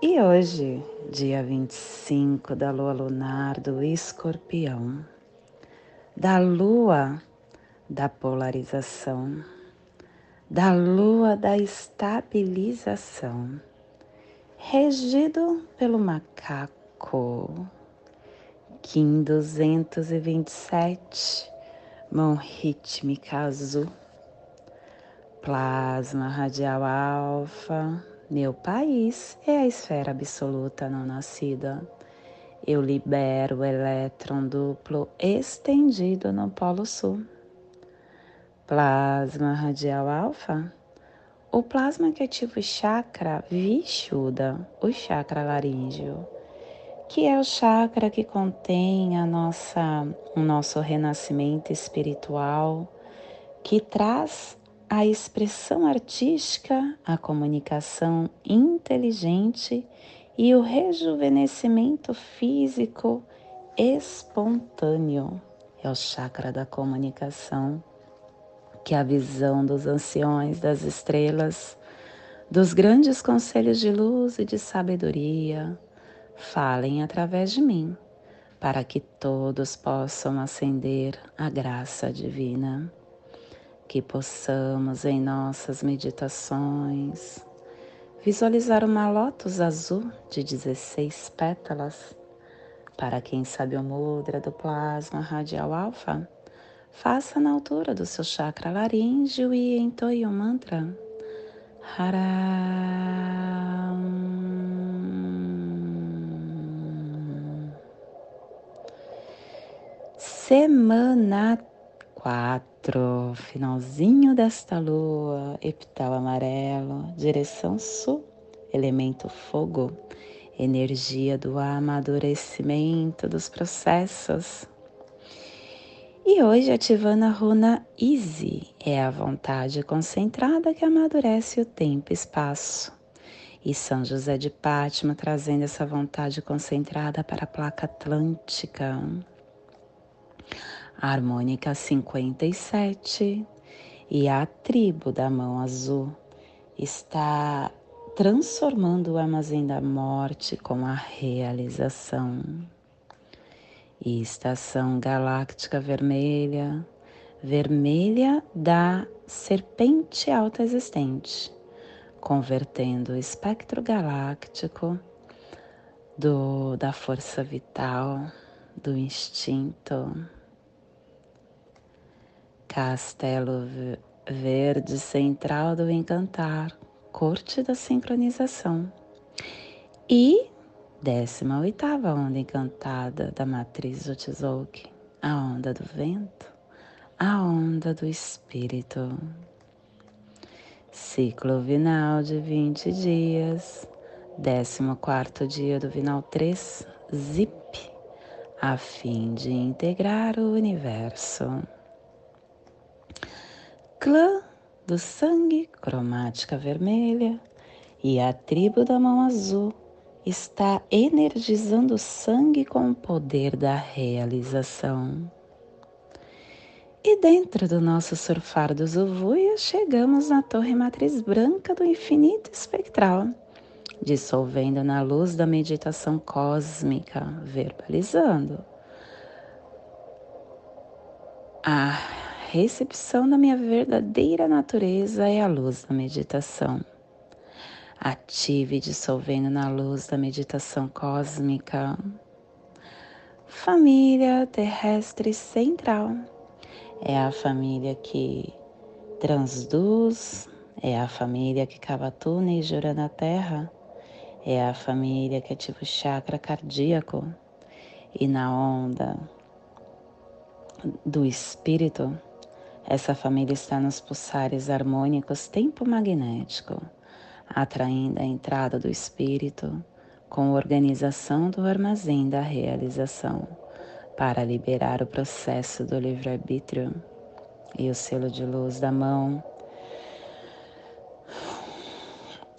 e hoje, dia 25 da lua lunar do escorpião, da lua da polarização, da lua da estabilização, regido pelo macaco, Kim 227, mão rítmica azul, plasma radial alfa, meu país é a esfera absoluta não nascida. Eu libero o elétron duplo estendido no Polo Sul. Plasma radial alfa. O plasma que ativa o chakra Vishuddha, o chakra laríngeo, que é o chakra que contém a nossa, o nosso renascimento espiritual, que traz a expressão artística, a comunicação inteligente e o rejuvenescimento físico espontâneo. É o chakra da comunicação, que é a visão dos anciões das estrelas, dos grandes conselhos de luz e de sabedoria, falem através de mim, para que todos possam ascender a graça divina que possamos em nossas meditações visualizar uma lótus azul de 16 pétalas. Para quem sabe o mudra do plasma radial alfa, faça na altura do seu chakra laríngeo e entoie o mantra. Haram. Semana 4, finalzinho desta lua, epital amarelo, direção sul, elemento fogo, energia do amadurecimento dos processos. E hoje ativando a runa Easy, é a vontade concentrada que amadurece o tempo e espaço. E São José de Pátima trazendo essa vontade concentrada para a placa atlântica a harmônica 57 e a tribo da mão azul está transformando o armazém da morte com a realização. E estação galáctica vermelha, vermelha da serpente alta existente, convertendo o espectro galáctico do, da força vital, do instinto Castelo Verde Central do Encantar, Corte da Sincronização. E 18 onda encantada da matriz do Tzolk'in, a onda do vento, a onda do espírito. Ciclo vinal de 20 dias, 14 dia do vinal 3, ZIP, a fim de integrar o universo clã do sangue, cromática vermelha, e a tribo da mão azul está energizando o sangue com o poder da realização. E dentro do nosso surfar dos Uvuia, chegamos na torre matriz branca do infinito espectral, dissolvendo na luz da meditação cósmica, verbalizando. Ah, recepção da minha verdadeira natureza é a luz da meditação. Ative dissolvendo na luz da meditação cósmica. Família terrestre central é a família que transduz, é a família que cava túneis jura na terra, é a família que ativa o chakra cardíaco e na onda do espírito essa família está nos pulsares harmônicos tempo magnético, atraindo a entrada do espírito com organização do armazém da realização para liberar o processo do livre-arbítrio e o selo de luz da mão.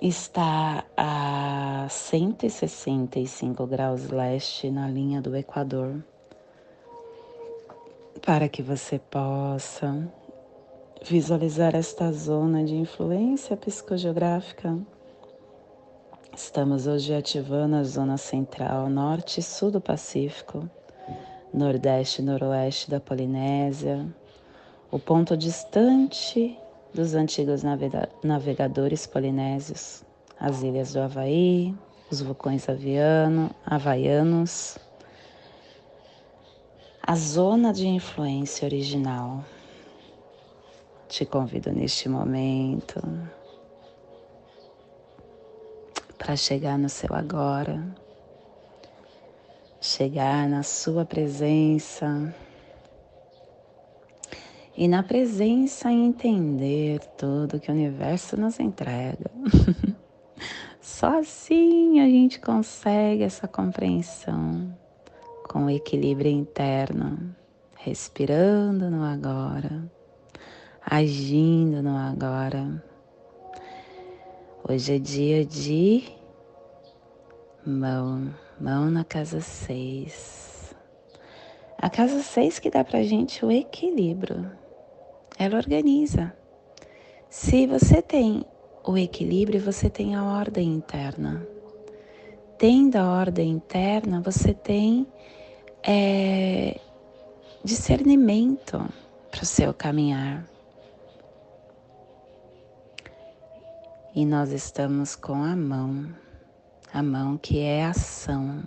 Está a 165 graus leste na linha do Equador, para que você possa visualizar esta zona de influência psicogeográfica. Estamos hoje ativando a zona central, norte e sul do Pacífico, nordeste e noroeste da Polinésia, o ponto distante dos antigos navegadores polinésios, as ilhas do Havaí, os vulcões aviano, havaianos, a zona de influência original. Te convido neste momento para chegar no seu agora, chegar na sua presença e na presença entender tudo que o universo nos entrega. Só assim a gente consegue essa compreensão com o equilíbrio interno, respirando no agora, agindo no agora. Hoje é dia de mão, mão na casa 6. A casa 6 que dá pra gente o equilíbrio ela organiza. Se você tem o equilíbrio, você tem a ordem interna. Tendo a ordem interna, você tem é, discernimento para o seu caminhar. E nós estamos com a mão, a mão que é ação.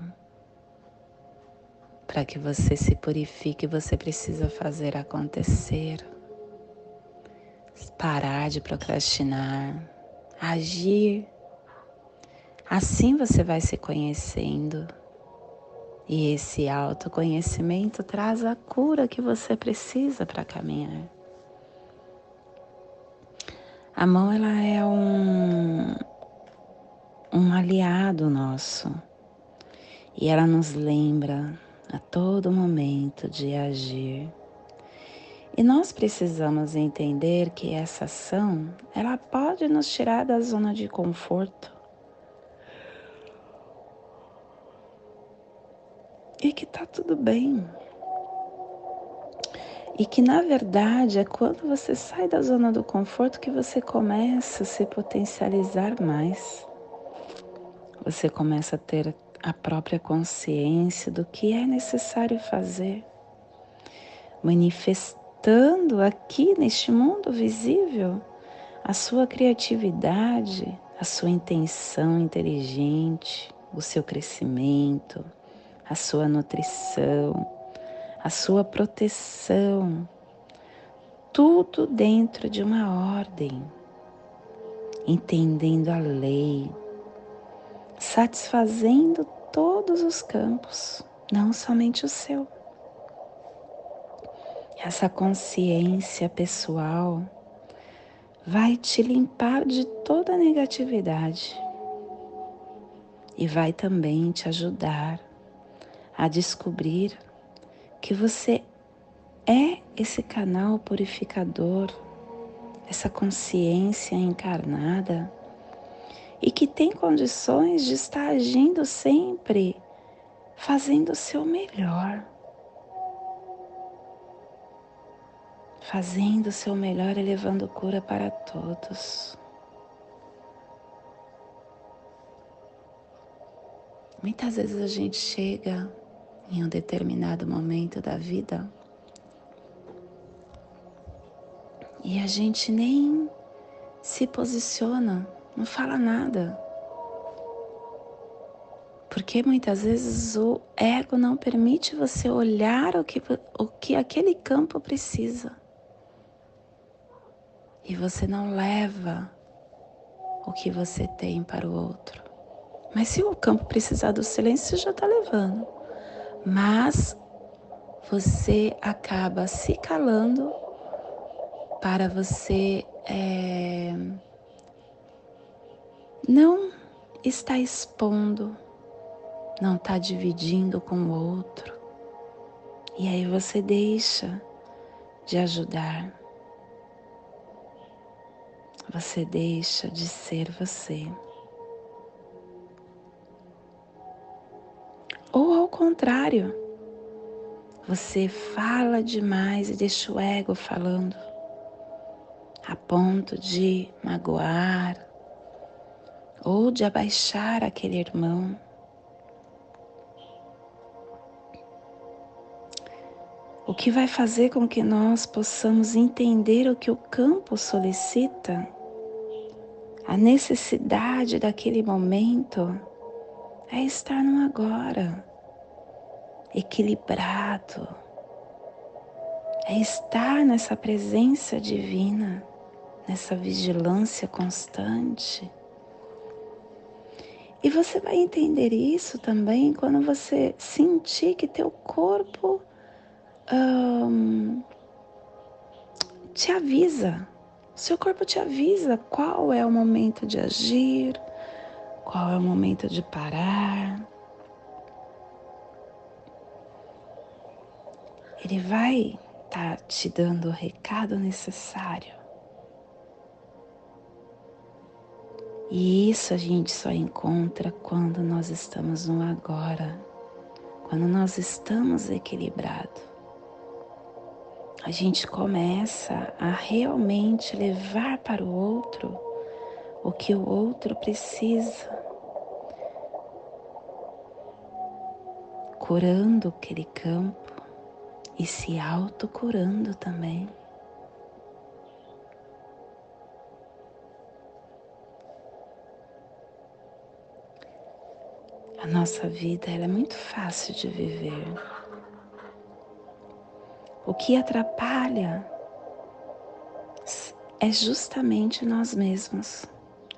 Para que você se purifique, você precisa fazer acontecer parar de procrastinar, agir. Assim você vai se conhecendo. E esse autoconhecimento traz a cura que você precisa para caminhar. A mão ela é um, um aliado nosso e ela nos lembra a todo momento de agir e nós precisamos entender que essa ação, ela pode nos tirar da zona de conforto. E que tá tudo bem. E que na verdade é quando você sai da zona do conforto que você começa a se potencializar mais. Você começa a ter a própria consciência do que é necessário fazer, manifestando aqui neste mundo visível a sua criatividade, a sua intenção inteligente, o seu crescimento, a sua nutrição, a sua proteção, tudo dentro de uma ordem, entendendo a lei, satisfazendo todos os campos, não somente o seu. Essa consciência pessoal vai te limpar de toda negatividade e vai também te ajudar a descobrir que você é esse canal purificador, essa consciência encarnada e que tem condições de estar agindo sempre, fazendo o seu melhor fazendo o seu melhor e levando cura para todos. Muitas vezes a gente chega em um determinado momento da vida e a gente nem se posiciona, não fala nada. Porque muitas vezes o ego não permite você olhar o que, o que aquele campo precisa e você não leva o que você tem para o outro. Mas se o campo precisar do silêncio, você já está levando. Mas você acaba se calando para você é, não estar expondo não está dividindo com o outro. E aí você deixa de ajudar. Você deixa de ser você. Ou ao contrário, você fala demais e deixa o ego falando, a ponto de magoar ou de abaixar aquele irmão. O que vai fazer com que nós possamos entender o que o campo solicita, a necessidade daquele momento, é estar no agora equilibrado, é estar nessa presença divina, nessa vigilância constante. E você vai entender isso também quando você sentir que teu corpo te avisa, seu corpo te avisa qual é o momento de agir, qual é o momento de parar, Ele vai estar tá te dando o recado necessário. E isso a gente só encontra quando nós estamos no agora, quando nós estamos equilibrados. A gente começa a realmente levar para o outro o que o outro precisa, curando aquele campo e se autocurando também. A nossa vida é muito fácil de viver. O que atrapalha é justamente nós mesmos.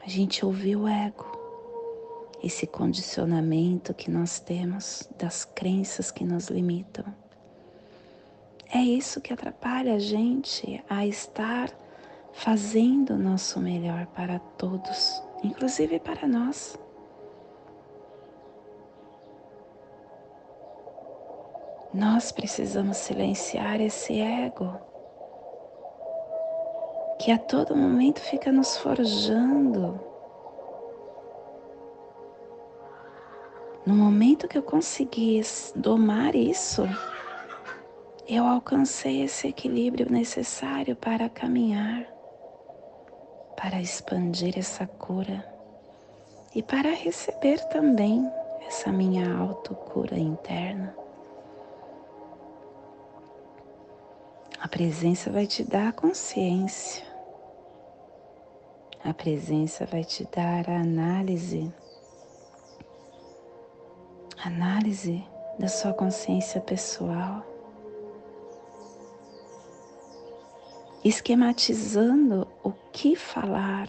A gente ouviu o ego, esse condicionamento que nós temos das crenças que nos limitam. É isso que atrapalha a gente a estar fazendo o nosso melhor para todos, inclusive para nós. Nós precisamos silenciar esse ego que a todo momento fica nos forjando. No momento que eu conseguir domar isso, eu alcancei esse equilíbrio necessário para caminhar, para expandir essa cura e para receber também essa minha autocura interna. A presença vai te dar consciência. A presença vai te dar a análise. Análise da sua consciência pessoal. Esquematizando o que falar,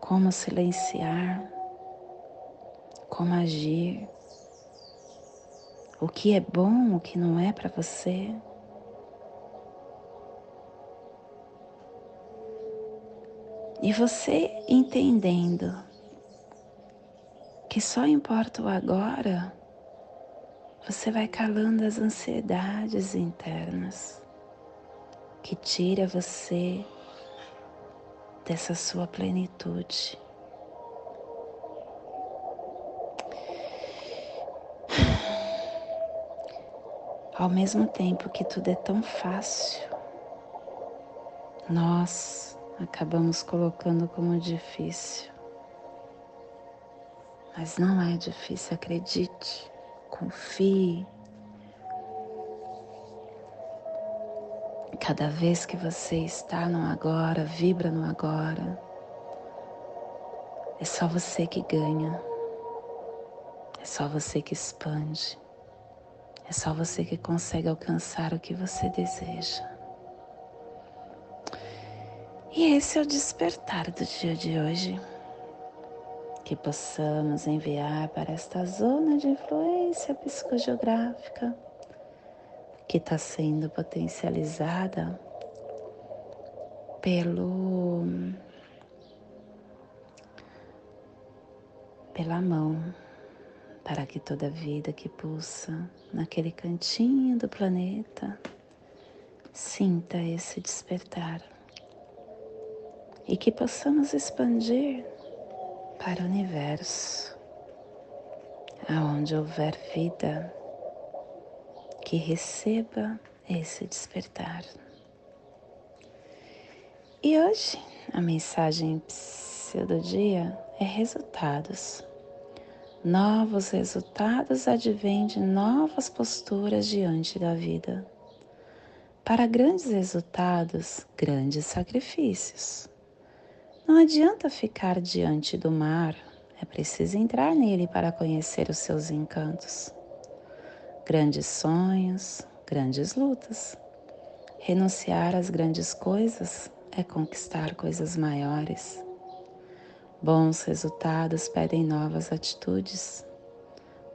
como silenciar, como agir, o que é bom, o que não é para você. E você entendendo que só importa o agora, você vai calando as ansiedades internas que tira você dessa sua plenitude. Ao mesmo tempo que tudo é tão fácil, nós acabamos colocando como difícil. Mas não é difícil, acredite, confie, Cada vez que você está no agora, vibra no agora, é só você que ganha, é só você que expande, é só você que consegue alcançar o que você deseja. E esse é o despertar do dia de hoje. Que possamos enviar para esta zona de influência psicogeográfica que está sendo potencializada pelo pela mão para que toda vida que pulsa naquele cantinho do planeta sinta esse despertar. E que possamos expandir para o universo, aonde houver vida, que receba esse despertar. E hoje a mensagem do dia é resultados. Novos resultados advêm de novas posturas diante da vida. Para grandes resultados, grandes sacrifícios. Não adianta ficar diante do mar, é preciso entrar nele para conhecer os seus encantos. Grandes sonhos, grandes lutas. Renunciar às grandes coisas é conquistar coisas maiores. Bons resultados pedem novas atitudes.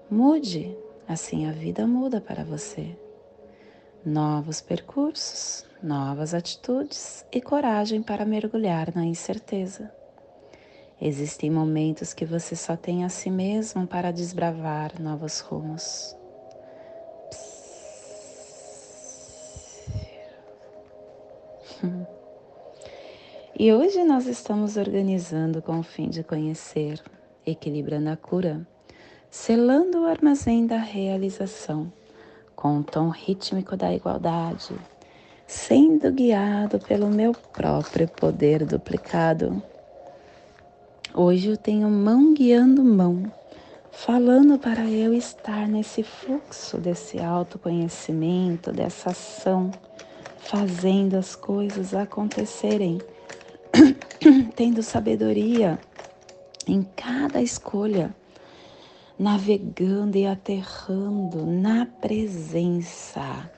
Mude, assim a vida muda para você. Novos percursos, novas atitudes e coragem para mergulhar na incerteza. Existem momentos que você só tem a si mesmo para desbravar novos rumos. E hoje nós estamos organizando com o fim de conhecer, equilibrando a cura, selando o armazém da realização, com o tom rítmico da igualdade sendo guiado pelo meu próprio poder duplicado. Hoje eu tenho mão guiando mão, falando para eu estar nesse fluxo desse autoconhecimento, dessa ação, fazendo as coisas acontecerem, tendo sabedoria em cada escolha, navegando e aterrando na presença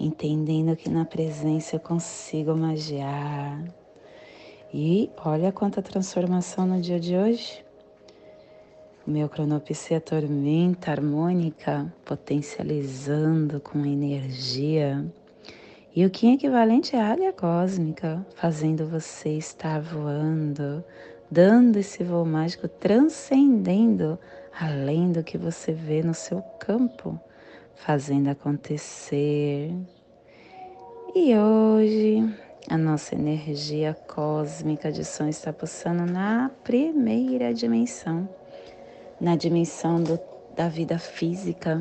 entendendo que na presença eu consigo magiar. E olha quanta transformação no dia de hoje. O meu cronopsia tormenta harmônica, potencializando com energia. E o Kim equivalente é águia cósmica, fazendo você estar voando, dando esse voo mágico, transcendendo além do que você vê no seu campo fazendo acontecer. E hoje a nossa energia cósmica de som está pulsando na primeira dimensão, na dimensão do, da vida física,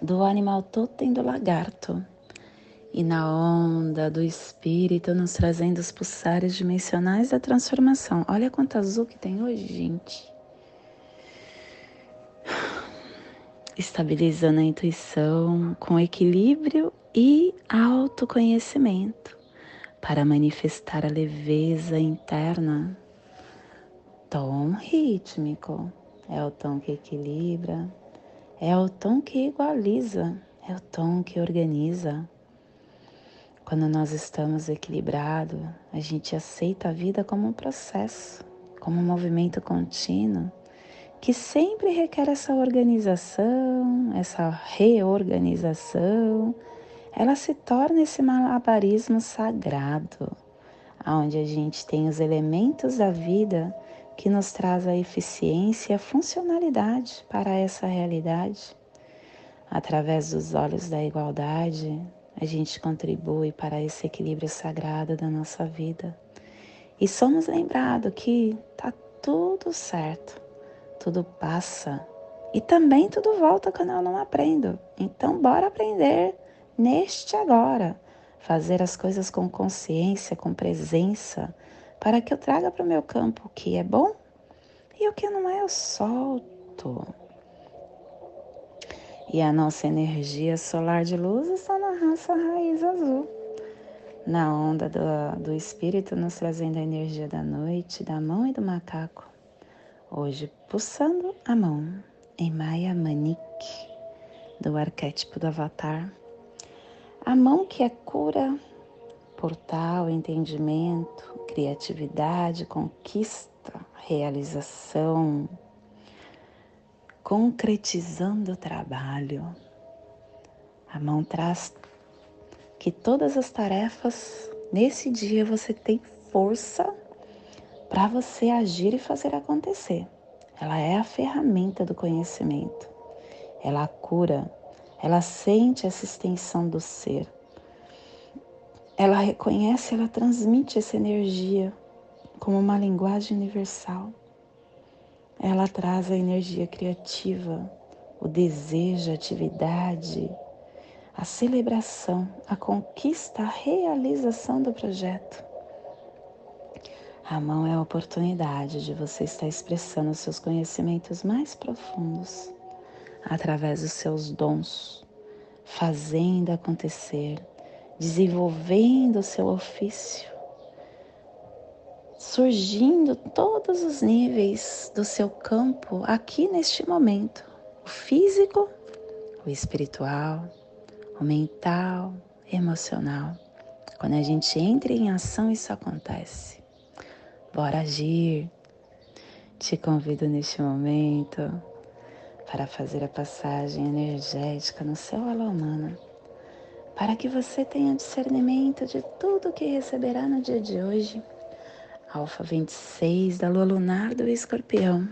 do animal totem do lagarto. E na onda do espírito, nos trazendo os pulsares dimensionais da transformação. Olha quanto azul que tem hoje, gente. estabilizando a intuição com equilíbrio e autoconhecimento para manifestar a leveza interna. Tom rítmico é o tom que equilibra, é o tom que igualiza, é o tom que organiza. Quando nós estamos equilibrados, a gente aceita a vida como um processo, como um movimento contínuo que sempre requer essa organização, essa reorganização, ela se torna esse malabarismo sagrado, onde a gente tem os elementos da vida que nos traz a eficiência e a funcionalidade para essa realidade. Através dos olhos da igualdade, a gente contribui para esse equilíbrio sagrado da nossa vida. E somos lembrados que tá tudo certo tudo passa e também tudo volta quando eu não aprendo. Então, bora aprender neste agora, fazer as coisas com consciência, com presença, para que eu traga para o meu campo o que é bom e o que não é, eu solto. E a nossa energia solar de luz está raça raiz azul. Na onda do, do espírito, nos trazendo a energia da noite, da mão e do macaco Hoje, pulsando a mão em Maya Manik, do arquétipo do Avatar. A mão que é cura, portal, entendimento, criatividade, conquista, realização, concretizando o trabalho. A mão traz que todas as tarefas nesse dia você tem força para você agir e fazer acontecer. Ela é a ferramenta do conhecimento. Ela cura, ela sente essa extensão do ser. Ela reconhece, ela transmite essa energia como uma linguagem universal. Ela traz a energia criativa, o desejo, a atividade, a celebração, a conquista, a realização do projeto. A mão é a oportunidade de você estar expressando seus conhecimentos mais profundos através dos seus dons, fazendo acontecer, desenvolvendo o seu ofício, surgindo todos os níveis do seu campo aqui neste momento: o físico, o espiritual, o mental, emocional. Quando a gente entra em ação, isso acontece. Bora agir. Te convido neste momento para fazer a passagem energética no seu alma humana, para que você tenha discernimento de tudo que receberá no dia de hoje. Alfa 26 da lua lunar do escorpião.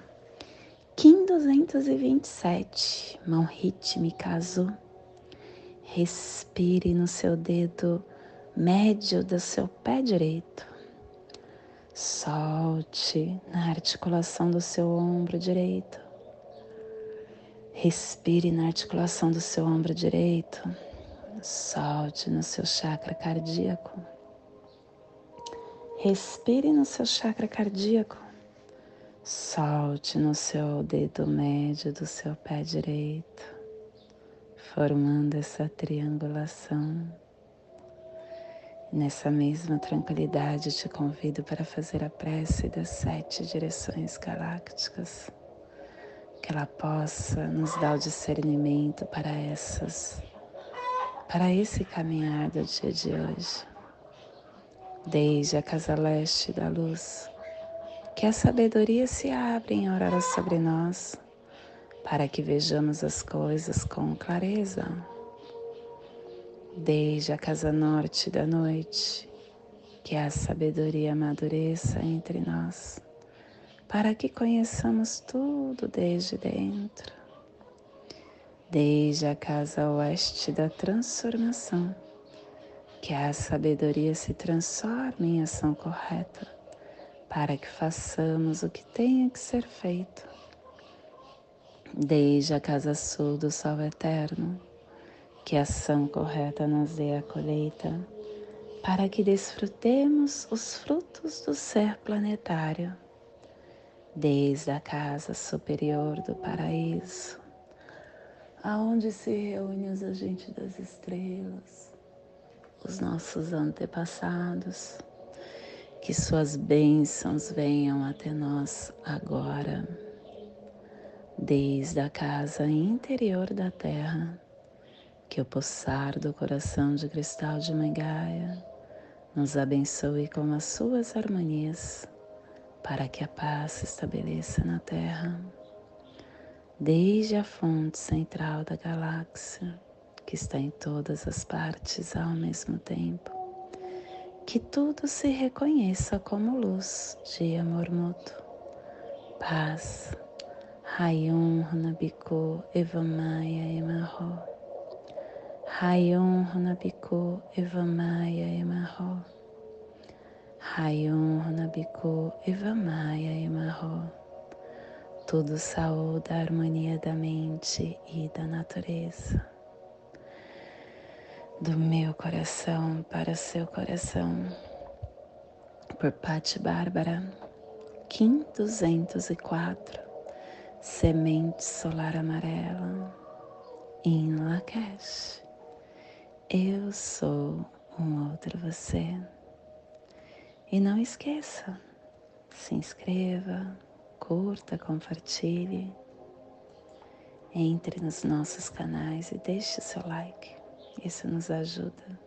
Kim 227, mão rítmica azul. Respire no seu dedo médio do seu pé direito. Solte na articulação do seu ombro direito. Respire na articulação do seu ombro direito. Solte no seu chakra cardíaco. Respire no seu chakra cardíaco. Solte no seu dedo médio do seu pé direito, formando essa triangulação. Nessa mesma tranquilidade, te convido para fazer a prece das sete direções galácticas, que ela possa nos dar o discernimento para essas, para esse caminhar do dia de hoje. Desde a casa leste da luz, que a sabedoria se abra em aurora sobre nós, para que vejamos as coisas com clareza. Desde a casa norte da noite, que a sabedoria amadureça entre nós, para que conheçamos tudo desde dentro, desde a casa oeste da transformação, que a sabedoria se transforme em ação correta, para que façamos o que tenha que ser feito, desde a casa sul do sol eterno que a ação correta nos dê a colheita, para que desfrutemos os frutos do ser planetário, desde a casa superior do paraíso, aonde se reúnem os agentes das estrelas, os nossos antepassados, que suas bênçãos venham até nós agora, desde a casa interior da Terra que o pulsar do coração de cristal de Mangaia nos abençoe com as suas harmonias, para que a paz se estabeleça na Terra, desde a fonte central da galáxia, que está em todas as partes ao mesmo tempo. Que tudo se reconheça como luz de amor mútuo. Paz. Rayon Runabiku Evamaya Emarro. Rayon Runabiku Evamaya Emarro. Rayon Runabiku Evamaya Emarro. Tudo saúde a harmonia da mente e da natureza. Do meu coração para seu coração. Por Pati Bárbara, Kim 204, Semente Solar Amarela, em Lakesh. Eu sou um outro você. E não esqueça, se inscreva, curta, compartilhe, entre nos nossos canais e deixe seu like. Isso nos ajuda.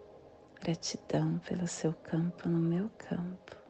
Gratidão pelo seu campo no meu campo.